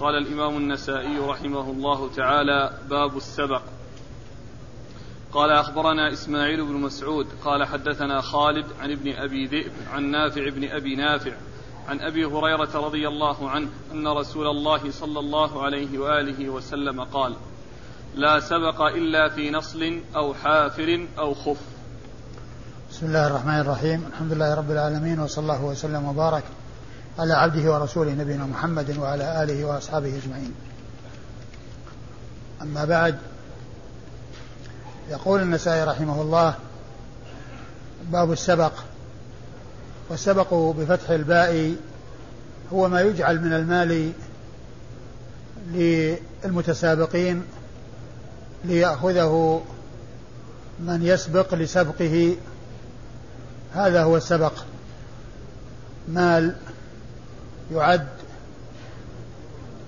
قال الإمام النسائي رحمه الله تعالى باب السبق. قال أخبرنا إسماعيل بن مسعود قال حدثنا خالد عن ابن أبي ذئب عن نافع بن أبي نافع عن أبي هريرة رضي الله عنه أن رسول الله صلى الله عليه وآله وسلم قال لا سبق إلا في نصل أو حافر أو خف. بسم الله الرحمن الرحيم. الحمد لله رب العالمين وصلى الله وسلم وبارك على عبده ورسوله نبينا محمد وعلى آله وأصحابه أجمعين. أما بعد يقول النسائي رحمه الله باب السبق. والسبق بفتح الباء هو ما يجعل من المال للمتسابقين ليأخذه من يسبق لسبقه. هذا هو السبق. مال يعد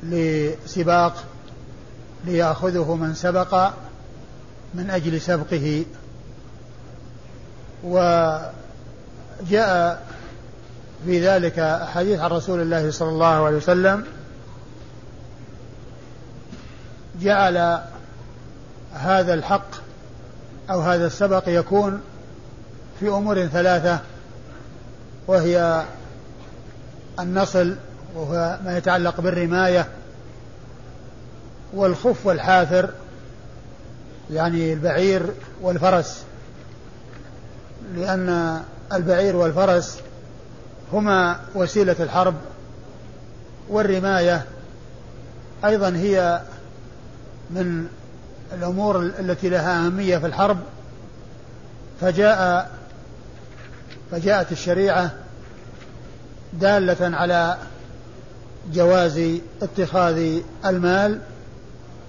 لسباق ليأخذه من سبق من أجل سبقه. وجاء في ذلك حديث عن رسول الله صلى الله عليه وسلم جعل هذا الحق أو هذا السبق يكون في أمور ثلاثة وهي النصل وهو ما يتعلق بالرماية والخف والحافر يعني البعير والفرس. لأن البعير والفرس هما وسيلة الحرب والرماية. أيضا هي من الأمور التي لها أهمية في الحرب فجاء فجاءت الشريعة دالة على جواز اتخاذ المال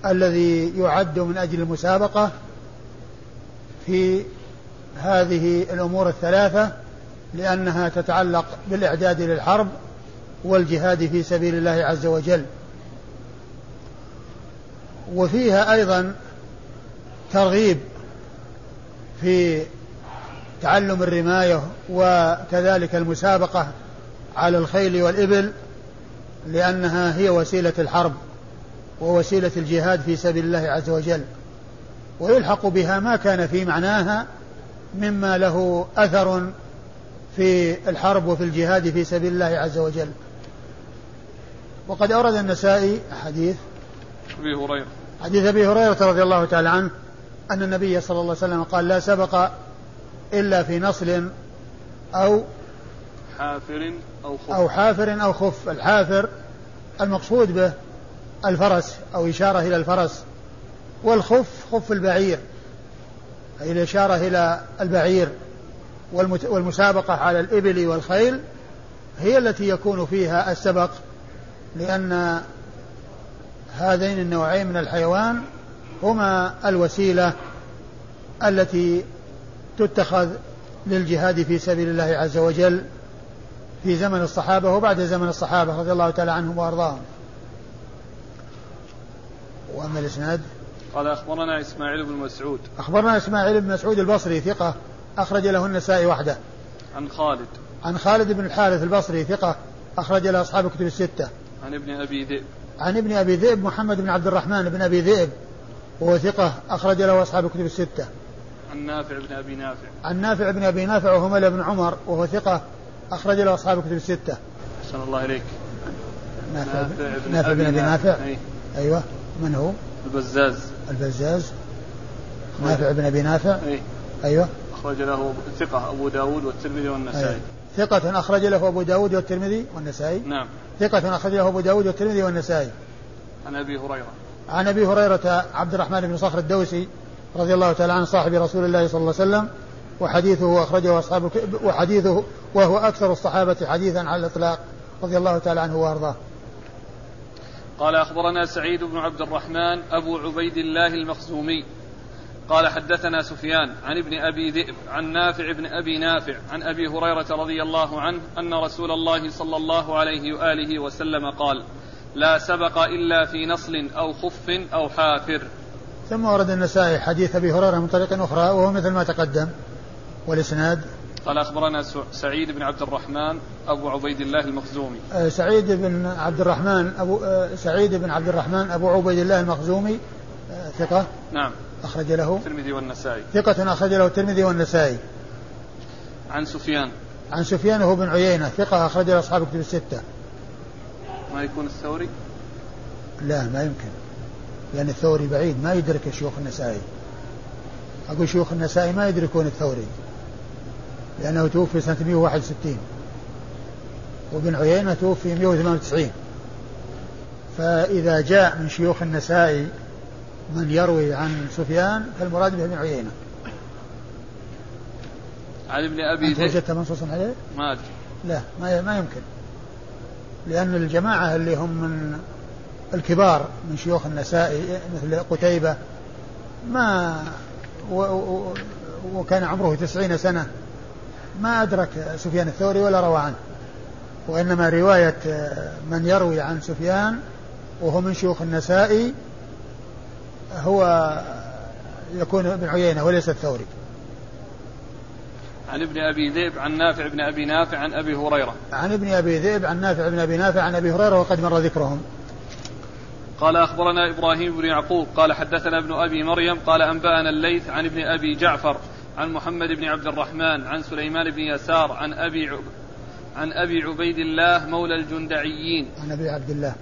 الذي يعد من أجل المسابقة في هذه الأمور الثلاثة لأنها تتعلق بالإعداد للحرب والجهاد في سبيل الله عز وجل. وفيها أيضا ترغيب في تعلم الرماية وكذلك المسابقة على الخيل والإبل لأنها هي وسيلة الحرب ووسيلة الجهاد في سبيل الله عز وجل. ويلحق بها ما كان في معناها مما له أثر في الحرب وفي الجهاد في سبيل الله عز وجل. وقد أورد النسائي حديث أبي هريرة. حديث أبي هريرة رضي الله تعالى عنه أن النبي صلى الله عليه وسلم قال لا سبق إلا في نصل أو حافر أو خف. أو حافر أو خف. الحافر المقصود به الفرس أو إشارة إلى الفرس. والخف خف البعير أي الإشارة إلى البعير. والمسابقة على الإبل والخيل هي التي يكون فيها السبق لأن هذين النوعين من الحيوان هما الوسيلة التي تتخذ للجهاد في سبيل الله عز وجل. في زمن الصحابة وبعد زمن الصحابة رضي الله تعالى عنهم وأرضاهم. وأما الإسناد؟ قال أخبرنا إسماعيل بن مسعود. أخبرنا إسماعيل بن مسعود البصري ثقة أخرج له النسائي وحده. عن خالد. عن خالد بن الحارث البصري ثقة أخرج له أصحاب الكتب الستة. عن ابن أبي ذئب. عن ابن أبي ذئب محمد بن عبد الرحمن بن أبي ذئب وهو ثقة أخرج له أصحاب الكتب الستة. عن نافع بن أبي نافع. عن نافع بن أبي نافع وهو بن عمر وهو ثقة أخرج له أصحاب الكتب الستة. أحسن الله إليك. نافع, نافع بن أبي نافع. أي. أيوه. من هو؟ البزاز. البزاز. نافع بن أبي نافع. أي. أيوه. أخرج له ثقة أبو داود والترمذي والنسائي. أيوه. ثقة أخرج له أبو داود والترمذي والنسائي. نعم. ثقة أخرج له أبو داود والترمذي والنسائي. عن أبي هريرة. عن أبي هريرة عبد الرحمن بن صخر الدوسي رضي الله تعالى عن صاحب رسول الله صلى الله عليه وسلم وحديثه أخرجه أصحاب وحديثه وهو أكثر الصحابة حديثا على الإطلاق رضي الله تعالى عنه وأرضاه. قال أخبرنا سعيد بن عبد الرحمن أبو عبيد الله المخزومي. قال حدثنا سفيان عن ابن أبي ذئب عن نافع بن أبي نافع عن أبي هريرة رضي الله عنه أن رسول الله صلى الله عليه وآله وسلم قال لا سبق إلا في نصل أو خف أو حافر. ثم ورد النسائي حديث أبي هريرة من طريق أخرى وهو مثل ما تقدم. والإسناد؟ قال أخبرنا سعيد بن عبد الرحمن أبو عبيد الله المخزومي. آه، سعيد بن عبد الرحمن أبو آه، سعيد بن عبد الرحمن أبو عبيد الله المخزومي. آه، ثقة؟ نعم. أخرج له. الترمذي والنسائي. ثقة أخرج له الترمذي والنسائي. عن سفيان. عن سفيان هو بن عيينة ثقة أخرج له أصحاب كتب الستة. ما يكون الثوري؟ لا ما يمكن. لأن الثوري بعيد ما يدرك شيوخ النسائي. أقول شيوخ النسائي ما يدركون الثوري. لأنه توفي سنة 161 وابن عيينة توفي 198 فإذا جاء من شيوخ النسائي من يروي عن سفيان فالمراد به ابن عيينة. عن ابن أبي ذئب. وجدت منصوصا عليه؟ ما أدري. لا ما ما يمكن. لأن الجماعة اللي هم من الكبار من شيوخ النسائي مثل قتيبة ما و و وكان عمره تسعين سنة. ما أدرك سفيان الثوري ولا روى عنه وإنما رواية من يروي عن سفيان وهو من شيوخ النسائي هو يكون ابن عيينة وليس الثوري عن ابن أبي ذئب عن نافع بن أبي نافع عن أبي هريرة. عن ابن أبي ذئب عن نافع بن أبي نافع عن أبي هريرة وقد مر ذكرهم. قال أخبرنا إبراهيم بن يعقوب قال حدثنا ابن أبي مريم قال أنبأنا الليث عن ابن أبي جعفر عن محمد بن عبد الرحمن عن سليمان بن يسار عن أبي عب عن أبي عبيد الله مولى الجندعيين. عن أبي عبد الله.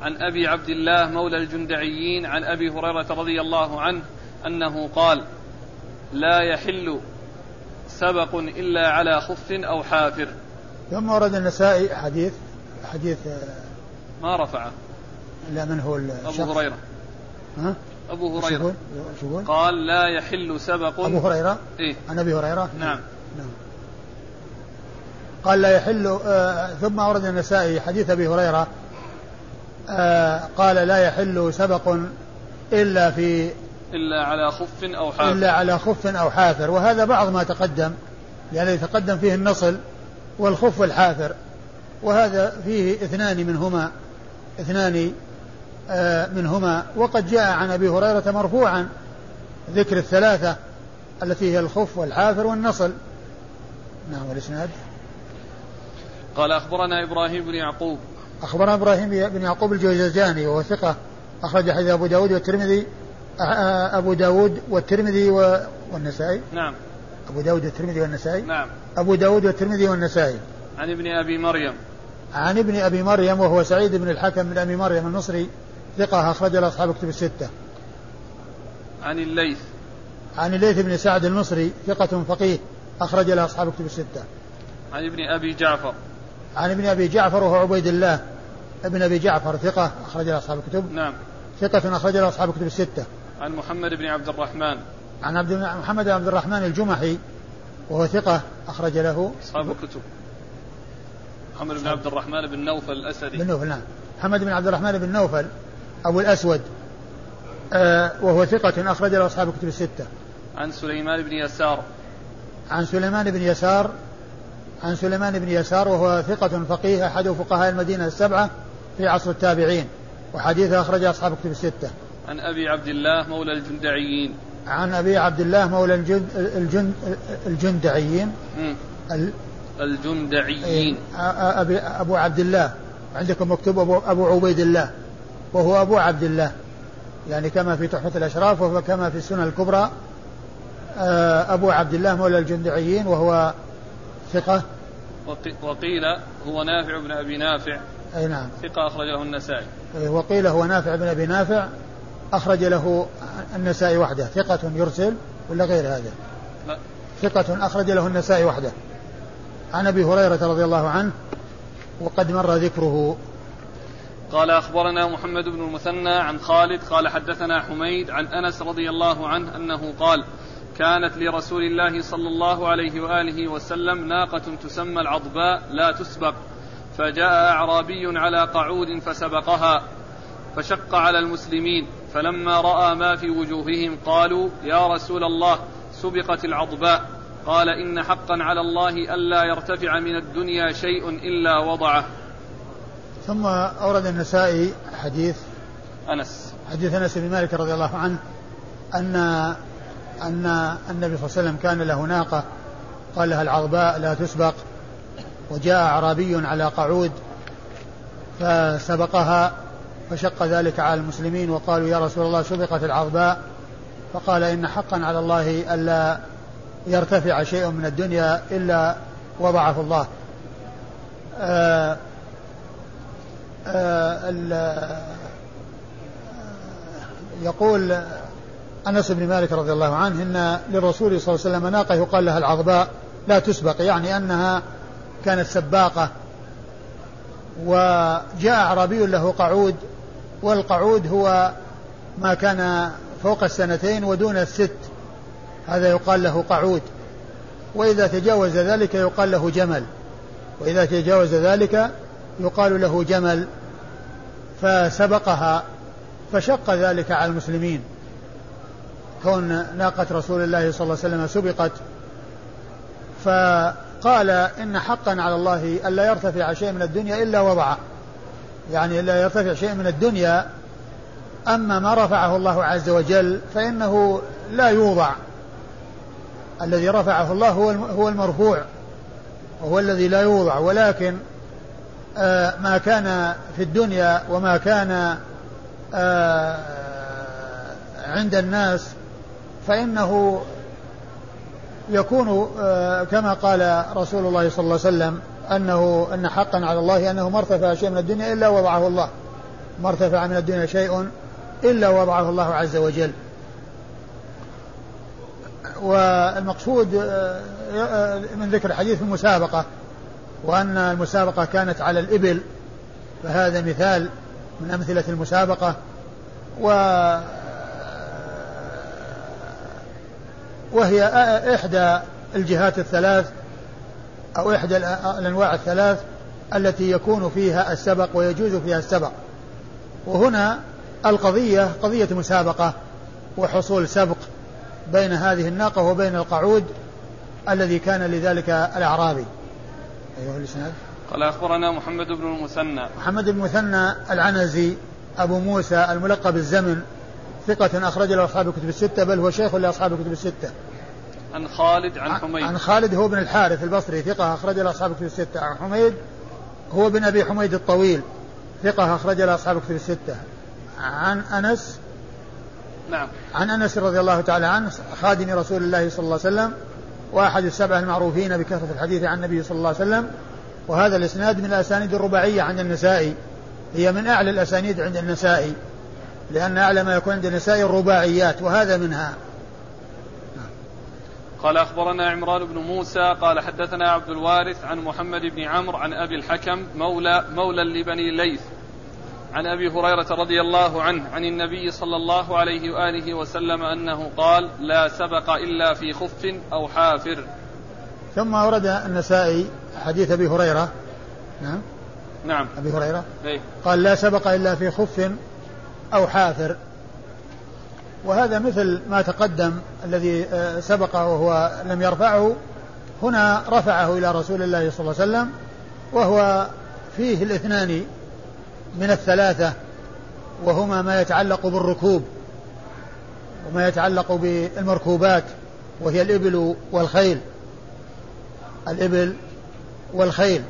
عن أبي عبد الله مولى الجندعيين عن أبي هريرة رضي الله عنه أنه قال: لا يحل سبق إلا على خف أو حافر ثم ورد النسائي حديث حديث ما رفعه لا من هو الشخص أبو هريرة ها؟ أبو هريرة. قال لا يحل سبق. أبو هريرة؟ إيه؟ عن أبي هريرة؟ نعم. نعم. قال لا يحل آه ثم أورد النسائي حديث أبي هريرة آه قال لا يحل سبق إلا في إلا على خف أو حافر. إلا على خف أو حافر. وهذا بعض ما تقدم يعني يتقدم فيه النصل والخف والحافر وهذا فيه اثنان منهما اثنان منهما. وقد جاء عن أبي هريرة مرفوعا ذكر الثلاثة التي هي الخف والحافر والنصل. نعم والإسناد. قال أخبرنا إبراهيم بن يعقوب. أخبرنا إبراهيم بن يعقوب الجوزجاني وهو ثقة. أخرج حديث أبو داود والترمذي. أبو داود والترمذي والنسائي. نعم. أبو داود والترمذي والنسائي. نعم. أبو داود والترمذي والنسائي. عن ابن أبي مريم. عن ابن أبي مريم وهو سعيد بن الحكم بن أبي مريم النصري. ثقة أخرج له أصحاب كتب الستة. عن الليث. عن الليث بن سعد المصري ثقة فقيه أخرج له أصحاب كتب الستة. عن ابن أبي جعفر. عن ابن أبي جعفر وهو عبيد الله. ابن أبي جعفر ثقة أخرج له أصحاب الكتب. نعم. ثقة أخرج له أصحاب الكتب الستة. عن محمد بن عبد الرحمن. عن عبد محمد بن عبد الرحمن الجمحي وهو ثقة أخرج له أصحاب الكتب. محمد بن عبد الرحمن بن نوفل الأسدي. بن نوفل نعم. محمد بن عبد الرحمن بن نوفل أبو الأسود آه وهو ثقة أخرج له أصحاب الكتب الستة. عن سليمان بن يسار. عن سليمان بن يسار عن سليمان بن يسار وهو ثقة فقيه أحد فقهاء المدينة السبعة في عصر التابعين وحديثه أخرج أصحاب الكتب الستة. عن أبي عبد الله مولى الجندعيين. عن أبي عبد الله مولى الجند الجند الجندعيين. ال الجندعيين. أبي أبو عبد الله عندكم مكتوب أبو, أبو عبيد الله. وهو أبو عبد الله. يعني كما في تحفة الأشراف وكما في السنة الكبرى أبو عبد الله مولى الجندعيين وهو ثقة. وقيل هو نافع بن أبي نافع. أي نعم. ثقة أخرجه النسائي. وقيل هو نافع بن أبي نافع أخرج له النسائي وحده. ثقة يرسل ولا غير هذا؟ لا. ثقة أخرج له النسائي وحده. عن أبي هريرة رضي الله عنه وقد مر ذكره قال أخبرنا محمد بن المثنى عن خالد قال حدثنا حميد عن أنس رضي الله عنه أنه قال كانت لرسول الله صلى الله عليه وآله وسلم ناقة تسمى العضباء لا تسبق فجاء أعرابي على قعود فسبقها فشق على المسلمين فلما رأى ما في وجوههم قالوا يا رسول الله سبقت العضباء قال إن حقا على الله ألا يرتفع من الدنيا شيء إلا وضعه. ثم أورد النسائي حديث أنس. حديث أنس بن مالك رضي الله عنه ان ان النبي صلى الله عليه وسلم كان له ناقة. قال لها العظباء لا تسبق. وجاء أعرابي على قعود فسبقها فشق ذلك على المسلمين وقالوا يا رسول الله سبقت العظباء فقال إن حقا على الله ألا يرتفع شيء من الدنيا إلا وضعه الله. آآ يقول أنس بن مالك رضي الله عنه إن للرسول صلى الله عليه وسلم ناقة يقال لها العظباء لا تسبق يعني أنها كانت سباقة. وجاء أعرابي له قعود والقعود هو ما كان فوق السنتين ودون الست. هذا يقال له قعود. وإذا تجاوز ذلك يقال له جمل. وإذا تجاوز ذلك يقال له جمل. فسبقها فشق ذلك على المسلمين. كون ناقة رسول الله صلى الله عليه وسلم سبقت فقال إن حقا على الله ألا يرتفع شيء من الدنيا إلا وضعه. يعني لا يرتفع شيء من الدنيا أما ما رفعه الله عز وجل فإنه لا يوضع. الذي رفعه الله هو هو المرفوع وهو الذي لا يوضع. ولكن ما كان في الدنيا وما كان آه عند الناس فإنه يكون آه كما قال رسول الله صلى الله عليه وسلم أنه أن حقا على الله أنه ما ارتفع شيء من الدنيا إلا وضعه الله. ما ارتفع من الدنيا شيء إلا وضعه الله عز وجل. والمقصود من ذكر الحديث المسابقة وأن المسابقة كانت على الإبل فهذا مثال من أمثلة المسابقة. و وهي إحدى الجهات الثلاث أو إحدى الأنواع الثلاث التي يكون فيها السبق ويجوز فيها السبق. وهنا القضية قضية مسابقة وحصول سبق بين هذه الناقة وبين القعود الذي كان لذلك الأعرابي. أيها الإسناد. قال أخبرنا محمد بن المثنى. محمد بن المثنى العنزي أبو موسى الملقب الزمن ثقة أخرج له أصحاب الكتب الستة بل هو شيخ لأصحاب الكتب الستة. عن خالد عن حميد. عن خالد هو بن الحارث البصري ثقة أخرج له أصحاب الكتب الستة. عن حميد هو بن أبي حميد الطويل ثقة أخرج له أصحاب الكتب الستة. عن أنس. نعم. عن أنس رضي الله تعالى عنه خادم رسول الله صلى الله عليه وسلم وأحد السبع المعروفين بكثرة الحديث عن النبي صلى الله عليه وسلم وهذا الإسناد من الأسانيد الرباعية عند النسائي. هي من أعلى الأسانيد عند النسائي لأن أعلى ما يكون عند النسائي الرباعيات وهذا منها. قال أخبرنا عمران بن موسى قال حدثنا عبد الوارث عن محمد بن عمرو عن أبي الحكم مولى مولى لبني ليث. عن أبي هريرة رضي الله عنه عن النبي صلى الله عليه وآله وسلم أنه قال لا سبق إلا في خف أو حافر. ثم ورد النسائي حديث أبي هريرة. نعم. نعم. أبي هريرة. أي. قال لا سبق إلا في خف أو حافر. وهذا مثل ما تقدم الذي سبق وهو لم يرفعه. هنا رفعه إلى رسول الله صلى الله عليه وسلم وهو فيه الاثنان من الثلاثة وهما ما يتعلق بالركوب وما يتعلق بالمركوبات وهي الإبل والخيل. الإبل والخيل.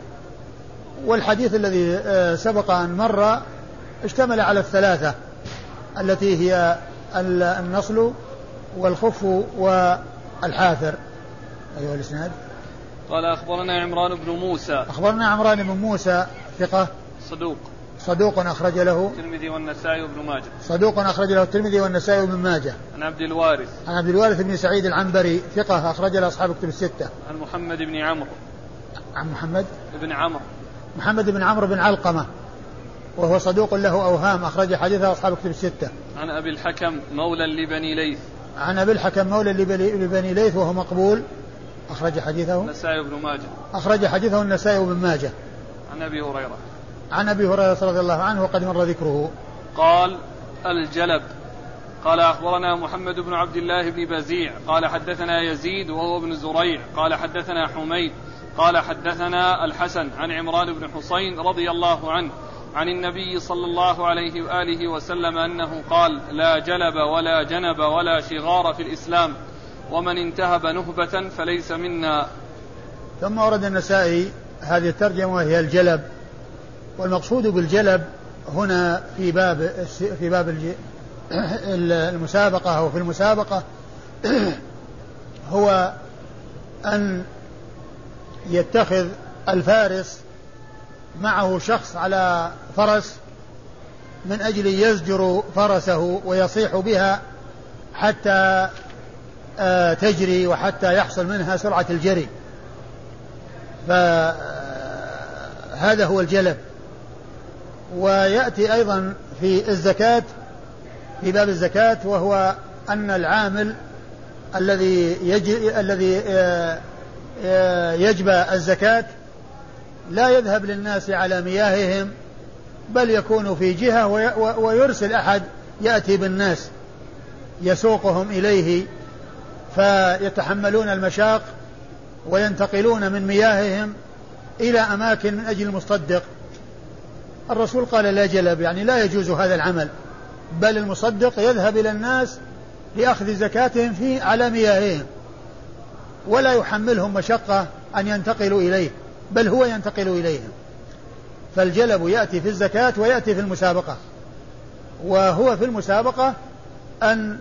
والحديث الذي سبق أن مر اشتمل على الثلاثة التي هي النصل والخف والحافر أيها الإسناد. قال أخبرنا عمران بن موسى. أخبرنا عمران بن موسى ثقة. صدوق. صدوق أخرج له الترمذي والنسائي وابن ماجه. صدوق أخرج له الترمذي والنسائي وابن ماجه. عن عبد الوارث. عن عبد الوارث بن سعيد العنبري ثقة أخرج له أصحاب الكتب الستة. عن محمد بن عمرو. عن محمد بن عمرو. محمد بن عمرو بن علقمة. وهو صدوق له أوهام أخرج حديثه أصحاب الكتب الستة. عن أبي الحكم مولى لبني ليث. عن أبي الحكم مولى لبني ليث وهو مقبول. أخرج حديثه. النسائي وابن ماجه. أخرج حديثه النسائي وابن ماجه. عن أبي هريرة. عن أبي هريرة رضي الله عنه وقد مر ذكره. قال الجلب. قال أخبرنا محمد بن عبد الله بن بزيع. قال حدثنا يزيد وهو ابن زريع. قال حدثنا حميد. قال حدثنا الحسن عن عمران بن حسين رضي الله عنه عن النبي صلى الله عليه وآله وسلم أنه قال لا جلب ولا جنب ولا شغار في الإسلام ومن انتهب نهبة فليس منا. ثم ورد النسائي هذه الترجمة وهي الجلب. والمقصود بالجلب هنا في باب في باب المسابقة أو في المسابقة هو أن يتخذ الفارس معه شخص على فرس من أجل يزجر فرسه ويصيح بها حتى آه، تجري وحتى يحصل منها سرعة الجري. فهذا هو الجلب. ويأتي أيضا في الزكاة في باب الزكاة وهو أن العامل الذي يجي الذي آه، آه، يجبى الزكاة لا يذهب للناس على مياههم بل يكون في جهة ويرسل أحد يأتي بالناس يسوقهم إليه فيتحملون المشاق وينتقلون من مياههم إلى أماكن من أجل المصدق. الرسول قال لا جلب يعني لا يجوز هذا العمل بل المصدق يذهب إلى الناس لأخذ زكاتهم في على مياههم ولا يحملهم مشقة أن ينتقلوا إليه بل هو ينتقل إليهم. فالجلب يأتي في الزكاة ويأتي في المسابقة وهو في المسابقة أن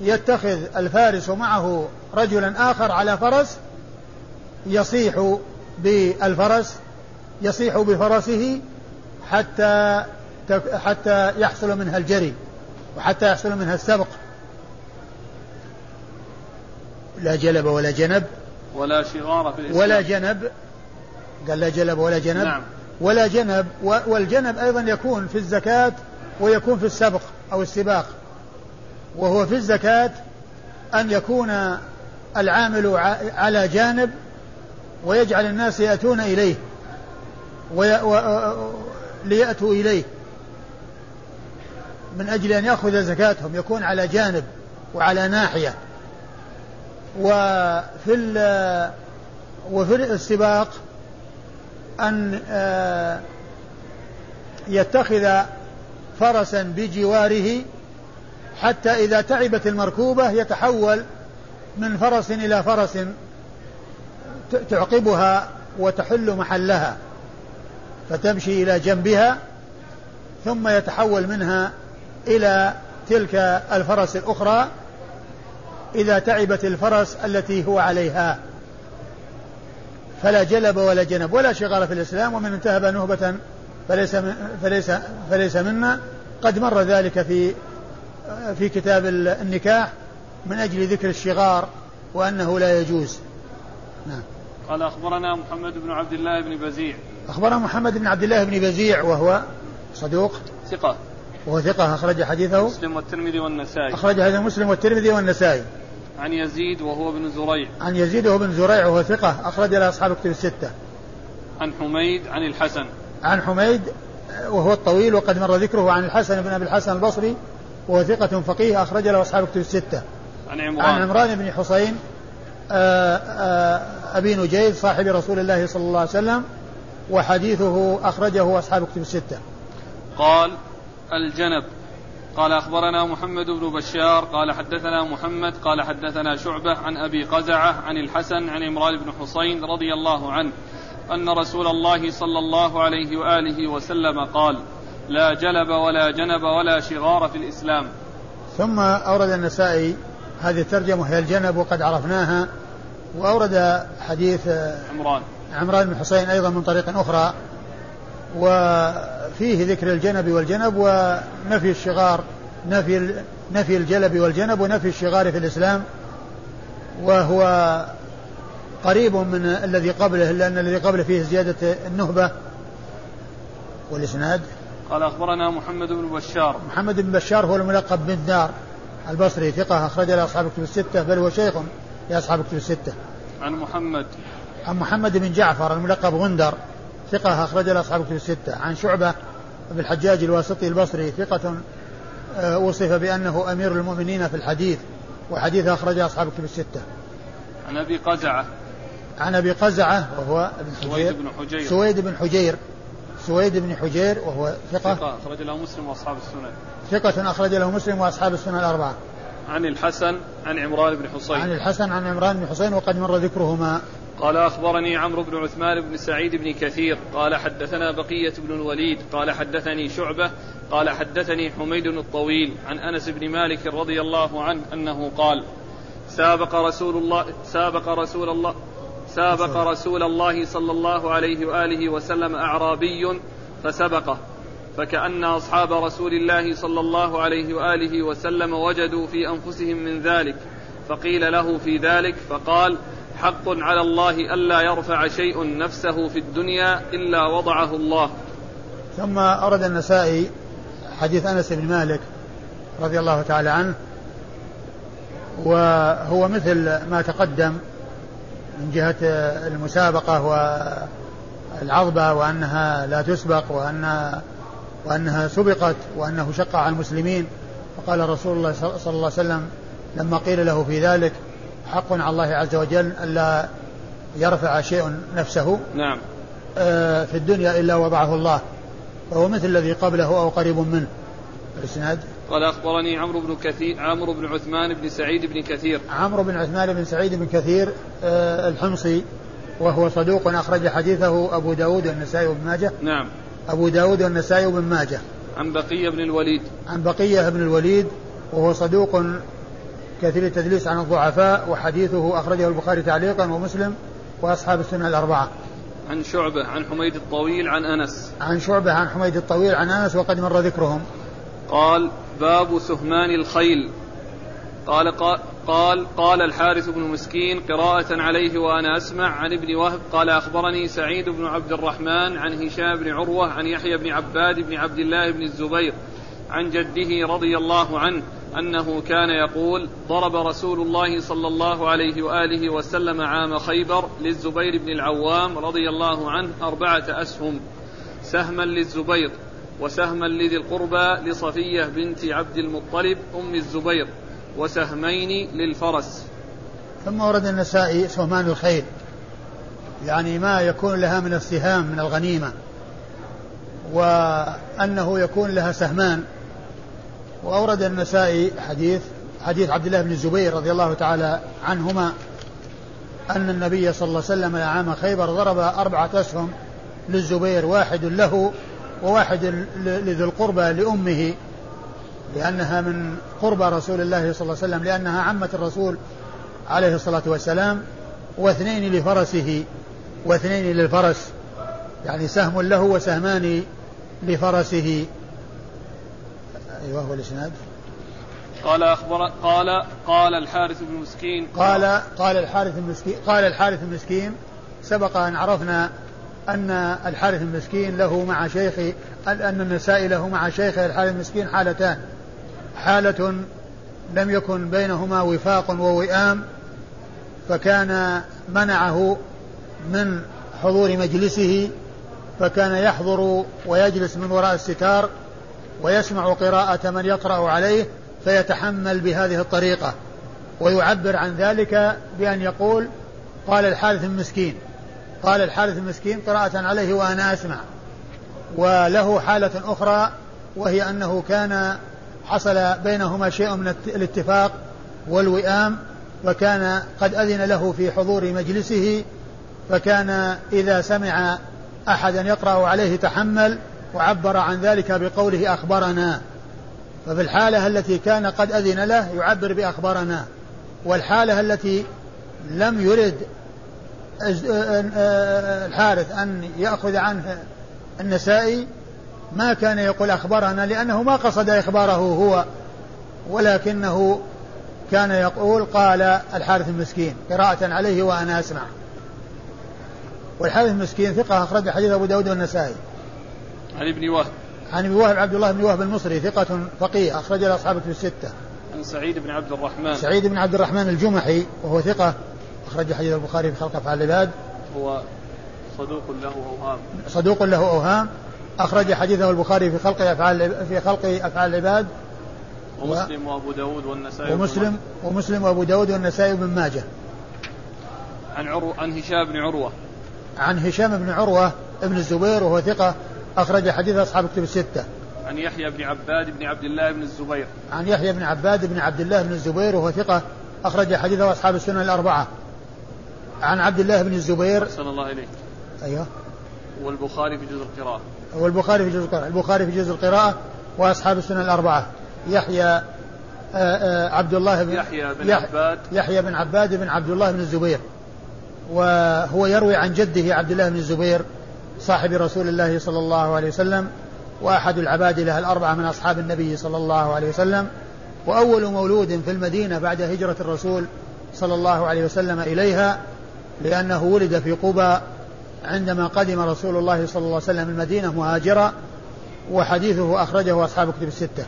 يتخذ الفارس معه رجلا آخر على فرس يصيح بالفرس يصيح بفرسه حتى حتى يحصل منها الجري وحتى يحصل منها السبق. لا جلب ولا جنب. ولا شغار في الإسلام. ولا جنب. قال لا جلب ولا جنب. نعم. ولا جنب. والجنب أيضا يكون في الزكاة ويكون في السبق أو السباق. وهو في الزكاة أن يكون العامل على جانب ويجعل الناس يأتون إليه. ليأتوا إليه من أجل أن يأخذ زكاتهم يكون على جانب وعلى ناحية وفي. وفي السباق أن آه، يتخذ فرسا بجواره حتى إذا تعبت المركوبة يتحول من فرس إلى فرس تعقبها وتحل محلها فتمشي إلى جنبها ثم يتحول منها إلى تلك الفرس الأخرى إذا تعبت الفرس التي هو عليها. فلا جلب ولا جنب ولا شغال في الإسلام ومن انتهب نهبة فليس فليس فليس منا. قد مر ذلك في في كتاب النكاح من أجل ذكر الشغار وأنه لا يجوز. نعم. قال أخبرنا محمد بن عبد الله بن بزيع. أخبرنا محمد بن عبد الله بن بزيع وهو صدوق. ثقة. وهو ثقة أخرج حديثه. مسلم والترمذي والنسائي. أخرج هذا مسلم والترمذي والنسائي. عن يزيد وهو بن زريع. عن يزيد وهو بن زريع وهو ثقة أخرج له أصحاب كتب الستة. عن حميد عن الحسن. عن حميد وهو الطويل وقد مر ذكره عن الحسن بن أبي الحسن البصري وهو ثقة فقيه أخرج له أصحاب كتب الستة. عن عمران. عن عمران بن حسين آه، آه، أبي نجيد صاحب رسول الله صلى الله عليه وسلم وحديثه أخرجه أصحاب كتب الستة. قال الجنب. قال أخبرنا محمد بن بشار قال حدثنا محمد قال حدثنا شعبة عن أبي قزعة عن الحسن عن عمران بن حسين رضي الله عنه أن رسول الله صلى الله عليه وآله وسلم قال لا جلب ولا جنب ولا شغار في الإسلام. ثم أورد النسائي هذه الترجمة هي الجنب وقد عرفناها. وأورد حديث عمران. عمران بن حسين أيضا من طريق أخرى وفيه ذكر الجنب والجنب ونفي الشغار نفي نفي الجلب والجنب ونفي الشغار في الإسلام وهو قريب من الذي قبله لأن الذي قبله فيه زيادة النهبة والإسناد. قال أخبرنا محمد بن بشار. محمد بن بشار هو الملقب بن دار البصري ثقة أخرج له أصحاب الستة بل هو شيخ لأصحاب كتب الستة. عن محمد. عن محمد بن جعفر الملقب غندر ثقة أخرج له أصحاب كتب الستة. عن شعبة بن الحجاج الواسطي البصري ثقة آه، وصف بأنه أمير المؤمنين في الحديث وحديث أخرجه أصحاب كتب الستة. عن أبي قزعة. عن أبي قزعة وهو ابن حجير. سويد بن حجير. سويد بن حجير. سويد بن حجير وهو ثقة. ثقة أخرج له مسلم وأصحاب السنن. ثقة أخرج له مسلم وأصحاب السنن الأربعة. عن الحسن عن عمران بن حسين عن الحسن عن عمران بن حسين وقد مر ذكرهما. قال أخبرني عمرو بن عثمان بن سعيد بن كثير قال حدثنا بقية بن الوليد قال حدثني شعبة قال حدثني حميد الطويل عن أنس بن مالك رضي الله عنه أنه قال سابق رسول الله سابق رسول الله سابق رسول الله صلى الله عليه وآله وسلم أعرابي فسبقه. فكأن أصحاب رسول الله صلى الله عليه وآله وسلم وجدوا في أنفسهم من ذلك فقيل له في ذلك فقال حق على الله ألا يرفع شيء نفسه في الدنيا إلا وضعه الله. ثم أرد النسائي حديث أنس بن مالك رضي الله تعالى عنه وهو مثل ما تقدم من جهة المسابقة والعظبة وأنها لا تسبق وأن وأنها سبقت وأنه شق على المسلمين. فقال رسول الله صلى الله عليه وسلم لما قيل له في ذلك حق على الله عز وجل ألا يرفع شيء نفسه نعم. آه، في الدنيا إلا وضعه الله. فهو مثل الذي قبله أو قريب منه. الإسناد؟ قال أخبرني عمرو بن كثير عمرو بن عثمان بن سعيد بن كثير. عمرو بن عثمان بن سعيد بن كثير آه، الحمصي وهو صدوق أخرج حديثه أبو داود والنسائي وابن ماجه. نعم. أبو داود والنسائي وابن ماجه. عن بقية بن الوليد. عن بقية بن الوليد وهو صدوق كثير التدليس عن الضعفاء وحديثه أخرجه البخاري تعليقا ومسلم وأصحاب السنة الأربعة. عن شعبة عن حميد الطويل عن أنس. عن شعبة عن حميد الطويل عن أنس وقد مر ذكرهم. قال باب سهمان الخيل. قال قال قال, قال الحارث بن مسكين قراءة عليه وأنا أسمع عن ابن وهب قال أخبرني سعيد بن عبد الرحمن عن هشام بن عروة عن يحيى بن عباد بن عبد الله بن الزبير عن جده رضي الله عنه أنه كان يقول ضرب رسول الله صلى الله عليه وآله وسلم عام خيبر للزبير بن العوام رضي الله عنه أربعة أسهم سهما للزبير وسهما لذي القربى لصفية بنت عبد المطلب أم الزبير وسهمين للفرس. ثم ورد النسائي سهمان الخيل. يعني ما يكون لها من السهام من الغنيمة وأنه يكون لها سهمان. وأورد النسائي حديث حديث عبد الله بن الزبير رضي الله تعالى عنهما أن النبي صلى الله عليه وسلم عام خيبر ضرب أربعة أسهم للزبير واحد له وواحد لذي القربى لأمه. لأنها من قربى رسول الله صلى الله عليه وسلم لأنها عمة الرسول عليه الصلاة والسلام واثنين لفرسه واثنين للفرس. يعني سهم له وسهمان لفرسه. أيوه هو الإسناد. قال اخبر قال قال الحارث بن مسكين. قال قال الحارث المسكين قال الحارث المسكين سبق أن عرفنا أن الحارث المسكين له مع شيخ أن النسائي له مع شيخه الحارث المسكين حالتان. حالة لم يكن بينهما وفاق ووئام فكان منعه من حضور مجلسه فكان يحضر ويجلس من وراء الستار ويسمع قراءة من يقرأ عليه فيتحمل بهذه الطريقة. ويعبر عن ذلك بأن يقول قال الحارث المسكين قال الحارث المسكين قراءة عليه وأنا أسمع وله حالة أخرى وهي أنه كان حصل بينهما شيء من الاتفاق والوئام وكان قد أذن له في حضور مجلسه فكان إذا سمع أحدا يقرأ عليه تحمل وعبر عن ذلك بقوله أخبرنا. ففي الحالة التي كان قد أذن له يعبر بأخبرنا. والحالة التي لم يرد الحارث أن يأخذ عنه النسائي ما كان يقول أخبرنا لأنه ما قصد إخباره هو ولكنه كان يقول قال الحارث المسكين قراءة عليه وأنا أسمع. والحارث المسكين ثقة أخرج حديث أبو داود والنسائي. عن ابن وهب. عن ابن وهب عبد الله بن وهب المصري ثقة فقيه أخرج له أصحاب الستة. عن سعيد بن عبد الرحمن. سعيد بن عبد الرحمن الجمحي وهو ثقة أخرج حديث البخاري في خلق أفعال العباد. هو صدوق له أوهام. صدوق له أوهام. أخرج حديثه البخاري في خلق أفعال في خلق أفعال العباد. ومسلم وأبو داود والنسائي ومسلم ومسلم وأبو داود والنسائي وابن ماجه. عن عرو عن هشام بن عروة. عن هشام بن عروة ابن الزبير وهو ثقة أخرج حديث أصحاب كتب الستة. عن يحيى بن عباد بن عبد الله بن الزبير. عن يحيى بن عباد بن عبد الله بن الزبير وهو ثقة أخرج حديثه أصحاب السنن الأربعة. عن عبد الله بن الزبير. أحسن الله إليك أيوه. والبخاري في جزء القراءة. والبخاري في جزء القراءة. البخاري في جزء القراءة وأصحاب السنن الأربعة. يحيى آآ آآ عبد الله بن يحيى بن عباد. يحيى بن عباد بن عبد الله بن الزبير. وهو يروي عن جده عبد الله بن الزبير صاحب رسول الله صلى الله عليه وسلم وأحد العبادلة الأربعة من أصحاب النبي صلى الله عليه وسلم. وأول مولود في المدينة بعد هجرة الرسول صلى الله عليه وسلم إليها لأنه ولد في قبى عندما قدم رسول الله صلى الله عليه وسلم المدينة مهاجرا وحديثه أخرجه أصحاب كتب الستة.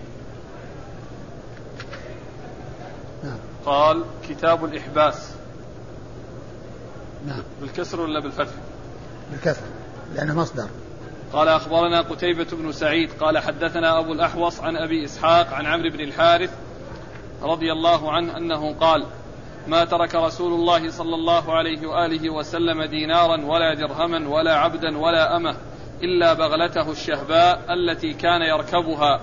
نعم. قال كتاب الإحباس. نعم. بالكسر ولا بالفتح؟ بالكسر لأنه مصدر. قال أخبرنا قتيبة بن سعيد قال حدثنا أبو الأحوص عن أبي إسحاق عن عمرو بن الحارث رضي الله عنه أنه قال ما ترك رسول الله صلى الله عليه وآله وسلم دينارا ولا درهما ولا عبدا ولا أمة إلا بغلته الشهباء التي كان يركبها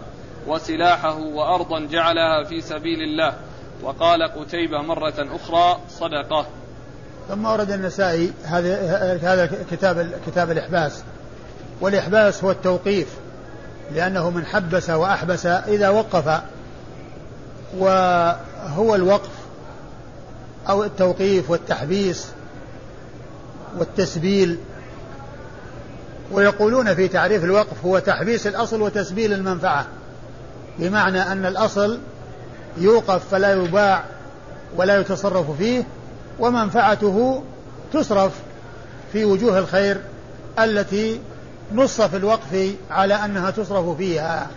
وسلاحه وأرضا جعلها في سبيل الله. وقال قتيبة مرة أخرى صدقة. ثم ورد النسائي هذا هذا كتاب كتاب الإحباس. والإحباس هو التوقيف لأنه من حبس وأحبس إذا وقف وهو الوقف أو التوقيف والتحبيس والتسبيل. ويقولون في تعريف الوقف هو تحبيس الأصل وتسبيل المنفعة بمعنى أن الأصل يوقف فلا يباع ولا يتصرف فيه ومنفعته تصرف في وجوه الخير التي نص في الوقف على أنها تصرف فيها.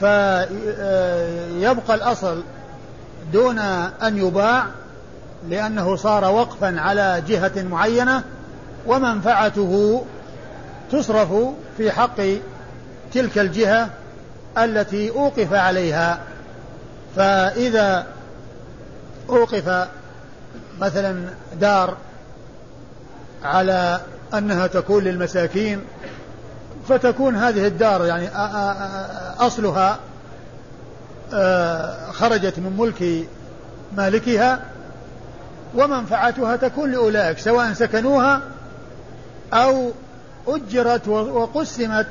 فيبقى الأصل دون أن يباع لأنه صار وقفا على جهة معينة ومنفعته تصرف في حق تلك الجهة التي أوقف عليها. فإذا أوقف مثلا دار على أنها تكون للمساكين فتكون هذه الدار يعني أصلها خرجت من ملك مالكها ومنفعتها تكون لأولئك سواء سكنوها أو أجرت وقسمت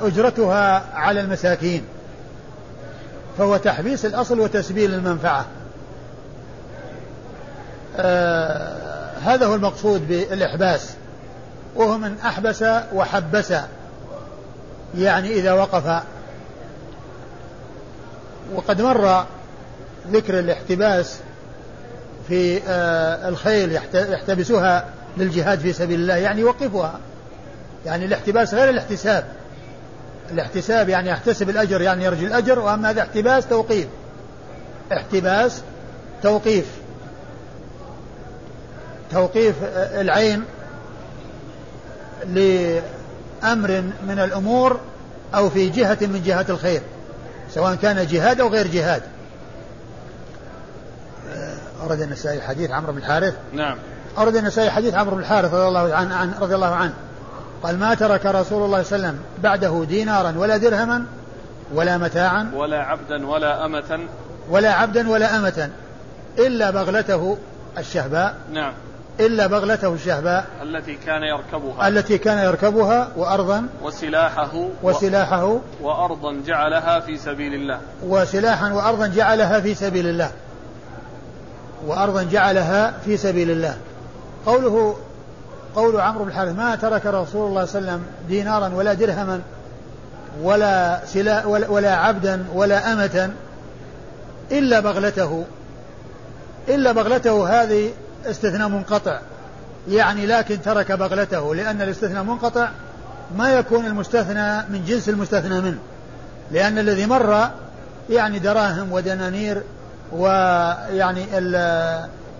أجرتها على المساكين. فهو تحبيس الأصل وتسبيل المنفعة. هذا هو المقصود بالإحباس. وهو من أحبس وحبس يعني إذا وقف وقد مر ذكر الاحتباس في آه، الخيل يحتبسها للجهاد في سبيل الله يعني يوقفها. يعني الاحتباس غير الاحتساب. الاحتساب يعني يحتسب الأجر يعني يرجو الأجر وأما هذا احتباس توقيف. احتباس توقيف. توقيف العين لأمر من الأمور أو في جهة من جهات الخير. سواء كان جهاد أو غير جهاد. أورد النسائي حديث عمرو بن الحارث؟ نعم. أورد النسائي حديث عمرو بن الحارث رضي الله عنه عن رضي الله عنه. قال ما ترك رسول الله صلى الله عليه وسلم بعده دينارا ولا درهما ولا متاعا ولا عبدا ولا أمة ولا عبدا ولا أمة إلا بغلته الشهباء نعم. إلا بغلته الشهباء. التي كان يركبها. التي كان يركبها وأرضا. وسلاحه وسلاحه. وأرضا جعلها في سبيل الله. وسلاحا وأرضا جعلها في سبيل الله. وأرضا جعلها في سبيل الله. قوله قول عمرو بن الحارث ما ترك رسول الله صلى الله عليه وسلم دينارا ولا درهما ولا سلا ولا, ولا عبدا ولا أمة إلا بغلته. إلا بغلته هذه استثناء منقطع. يعني لكن ترك بغلته لأن الاستثناء منقطع ما يكون المستثنى من جنس المستثنى منه. لأن الذي مر يعني دراهم ودنانير ويعني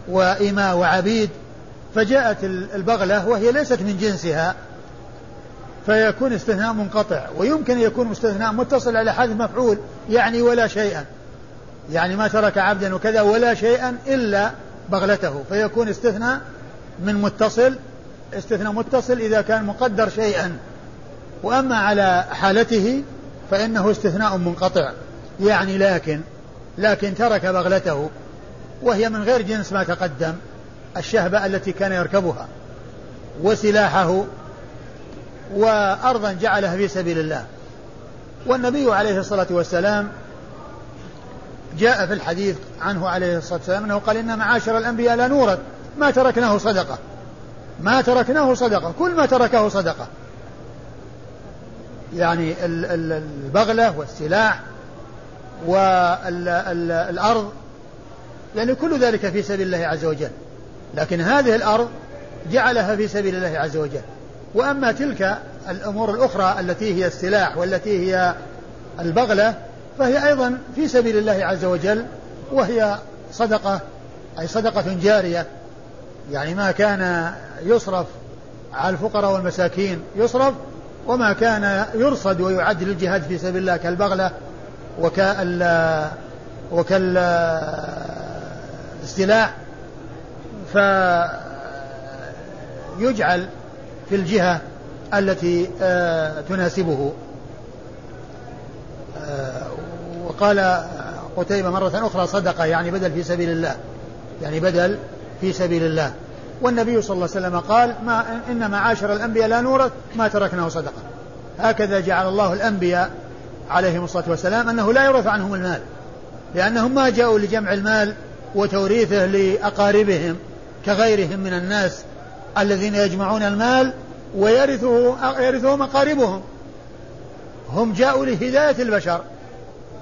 وإماء وعبيد فجاءت البغلة وهي ليست من جنسها فيكون استثناء منقطع. ويمكن يكون استثناء متصل على حذف مفعول يعني ولا شيئا. يعني ما ترك عبدا وكذا ولا شيئا إلا بغلته فيكون استثناء من متصل استثناء متصل إذا كان مقدر شيئا. وأما على حالته فإنه استثناء منقطع. يعني لكن لكن ترك بغلته وهي من غير جنس ما تقدم الشهبة التي كان يركبها وسلاحه وأرضا جعلها في سبيل الله. والنبي عليه الصلاة والسلام جاء في الحديث عنه عليه الصلاة والسلام أنه قال إن معاشر الأنبياء لا ما تركناه صدقة. ما تركناه صدقة. كل ما تركه صدقة. يعني البغلة والسلاح والأرض. يعني كل ذلك في سبيل الله عز وجل. لكن هذه الأرض جعلها في سبيل الله عز وجل. وأما تلك الأمور الأخرى التي هي السلاح والتي هي البغلة فهي أيضا في سبيل الله عز وجل وهي صدقة أي صدقة جارية. يعني ما كان يصرف على الفقراء والمساكين يصرف وما كان يرصد ويعد للجهاد في سبيل الله كالبغلة وكال وكالسلاح فيجعل في الجهة التي آه، تناسبه آه، وقال قتيبة مرة أخرى صدقة يعني بدل في سبيل الله. يعني بدل في سبيل الله. والنبي صلى الله عليه وسلم قال ما إن معاشر الأنبياء لا نورث ما تركناه صدقة. هكذا جعل الله الأنبياء عليهم الصلاة والسلام أنه لا يورث عنهم المال لأنهم ما جاءوا لجمع المال وتوريثه لأقاربهم كغيرهم من الناس الذين يجمعون المال ويرثه يرثهم أقاربهم هم جاءوا لهداية البشر.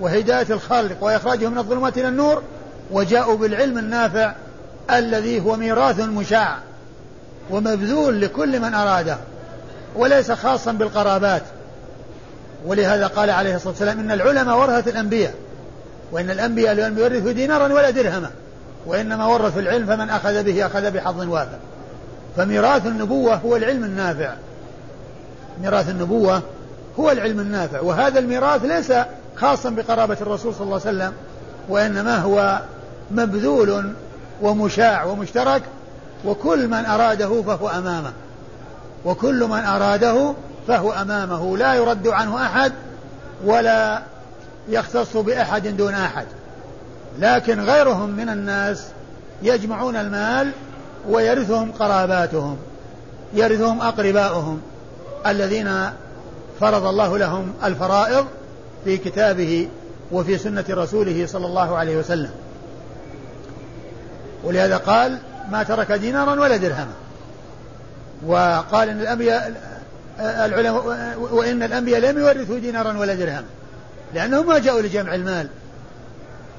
وهداية الخلق وإخراجهم من الظلمات إلى النور وجاءوا بالعلم النافع الذي هو ميراث مشاع ومبذول لكل من أراده وليس خاصا بالقرابات. ولهذا قال عليه الصلاة والسلام إن العلماء ورثة الأنبياء وإن الأنبياء لم يورثوا دينارا ولا درهما وإنما ورثوا العلم فمن أخذ به أخذ بحظ وافر. فميراث النبوة هو العلم النافع. ميراث النبوة هو العلم النافع وهذا الميراث ليس خاصا بقرابة الرسول صلى الله عليه وسلم وإنما هو مبذول ومشاع ومشترك وكل من أراده فهو أمامه. وكل من أراده فهو أمامه. لا يرد عنه أحد ولا يختص بأحد دون أحد. لكن غيرهم من الناس يجمعون المال ويرثهم قراباتهم يرثهم أقرباؤهم الذين فرض الله لهم الفرائض في كتابه وفي سنة رسوله صلى الله عليه وسلم. ولهذا قال ما ترك دينارا ولا درهما. وقال إن الانبياء العلماء وإن الأنبياء لم يورثوا دينارا ولا درهما لأنهم ما جاءوا لجمع المال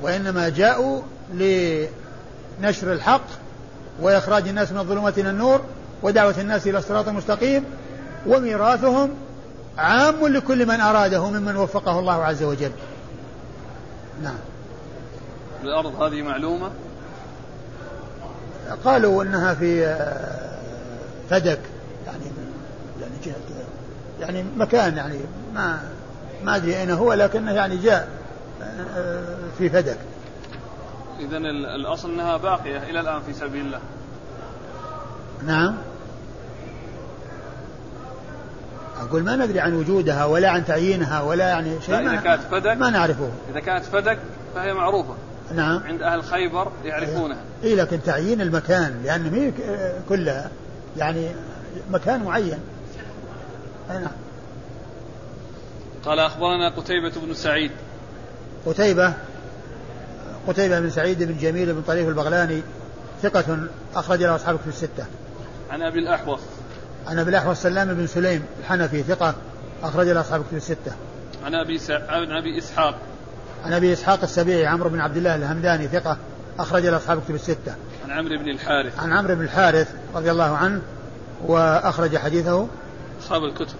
وإنما جاءوا لنشر الحق وإخراج الناس من الظلمات إلى النور ودعوة الناس إلى الصراط المستقيم وميراثهم عام لكل من أراده ممن وفقه الله عز وجل. نعم. الأرض هذه معلومة قالوا إنها في آه، فدك يعني يعني جهة يعني مكان يعني ما ما أدري أين هو لكنه يعني جاء آه، في فدك اذا الأصل إنها باقية إلى الآن في سبيل الله نعم أقول ما ندري عن وجودها ولا عن تعيينها ولا يعني شيء إذا كانت فدك ما نعرفه. إذا كانت فدك فهي معروفة. نعم. عند أهل خيبر يعرفونها. إيه لكن تعيين المكان لأن هي كلها يعني مكان معين. نعم. قال أخبرنا قتيبة بن سعيد. قتيبة قتيبة بن سعيد بن جميل بن طريف البغلاني ثقة أخرج له أصحابه في الستة. عن أبي الأحوص. عن أبي الأحوص سلام بن سليم الحنفي ثقة أخرج له أصحابه في الستة. عن أبي سع... عن أبي إسحاق. عن أبي إسحاق السبيعي عمرو بن عبد الله الهمداني ثقة أخرج له أصحاب كتب الستة. عن عمرو بن الحارث. عن عمرو بن الحارث رضي الله عنه وأخرج حديثه أصحاب الكتب.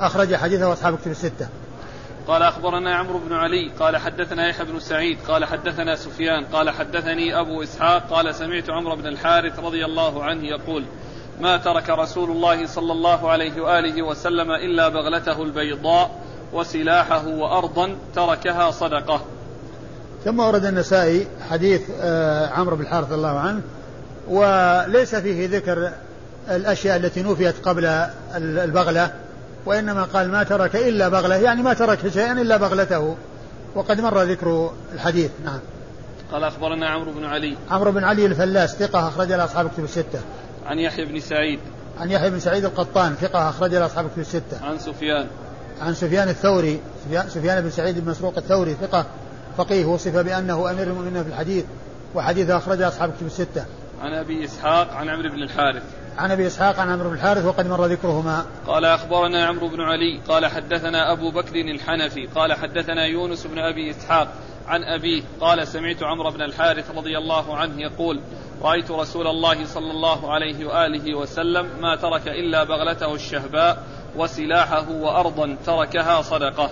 أخرج حديثه أصحاب كتب الستة. قال أخبرنا عمرو بن علي قال حدثنا يحيى بن سعيد قال حدثنا سفيان قال حدثني أبو إسحاق قال سمعت عمرو بن الحارث رضي الله عنه يقول ما ترك رسول الله صلى الله عليه وآله وسلم إلا بغلته البيضاء وسلاحه وأرضا تركها صدقة. ثم ورد النسائي حديث آه، عمرو بن الحارث الله عنه وليس فيه ذكر الأشياء التي نفيت قبل البغلة وإنما قال ما ترك إلا بغلة يعني ما ترك شيئا إلا بغلته وقد مر ذكر الحديث. نعم. قال أخبرنا عمرو بن علي. عمرو بن علي الفلاس ثقة أخرج له أصحاب كتب الستة. عن يحيى بن سعيد. عن يحيى بن سعيد القطان ثقة أخرج له أصحاب كتب الستة. عن سفيان. عن سفيان الثوري سفيان بن سعيد بن مسروق الثوري ثقة فقيه وصف بأنه أمير المؤمنين في الحديث وحديثه أخرج أصحاب كتب الستة. عن أبي إسحاق عن عمرو بن الحارث. عن أبي إسحاق عن عمرو بن الحارث وقد مر ذكرهما. قال أخبرنا عمرو بن علي قال حدثنا أبو بكر الحنفي قال حدثنا يونس بن أبي إسحاق عن أبيه قال سمعت عمرو بن الحارث رضي الله عنه يقول رأيت رسول الله صلى الله عليه وآله وسلم ما ترك إلا بغلته الشهباء وسلاحه وأرضا تركها صدقة.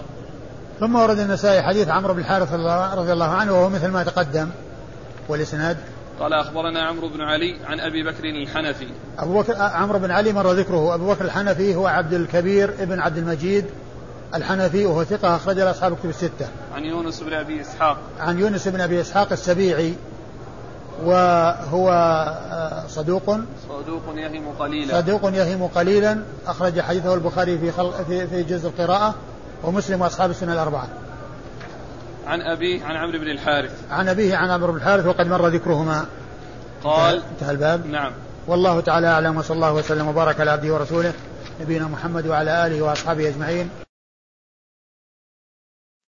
ثم ورد النسائي حديث عمرو بن الحارث رضي الله عنه وهو مثل ما تقدم والإسناد قال أخبرنا عمرو بن علي عن أبي بكر الحنفي أبو بكر عمرو بن علي مر ذكره أبو بكر الحنفي هو عبد الكبير ابن عبد المجيد الحنفي وهو ثقة أخرج له أصحاب الكتب الستة. عن يونس بن أبي إسحاق. عن يونس بن أبي إسحاق السبيعي وهو آه، صدوق. صدوق يهم قليلا. صدوق يهم قليلا. أخرج حديثه البخاري في خلق في في جزء القراءة ومسلم وأصحاب السنة الأربعة. عن أبيه عن عمرو بن الحارث. عن أبيه عن عمرو بن الحارث وقد مر ذكرهما. قال انتهى الباب. نعم. والله تعالى أعلم وصلى الله وسلم وبارك على عبده ورسوله نبينا محمد وعلى آله وأصحابه أجمعين.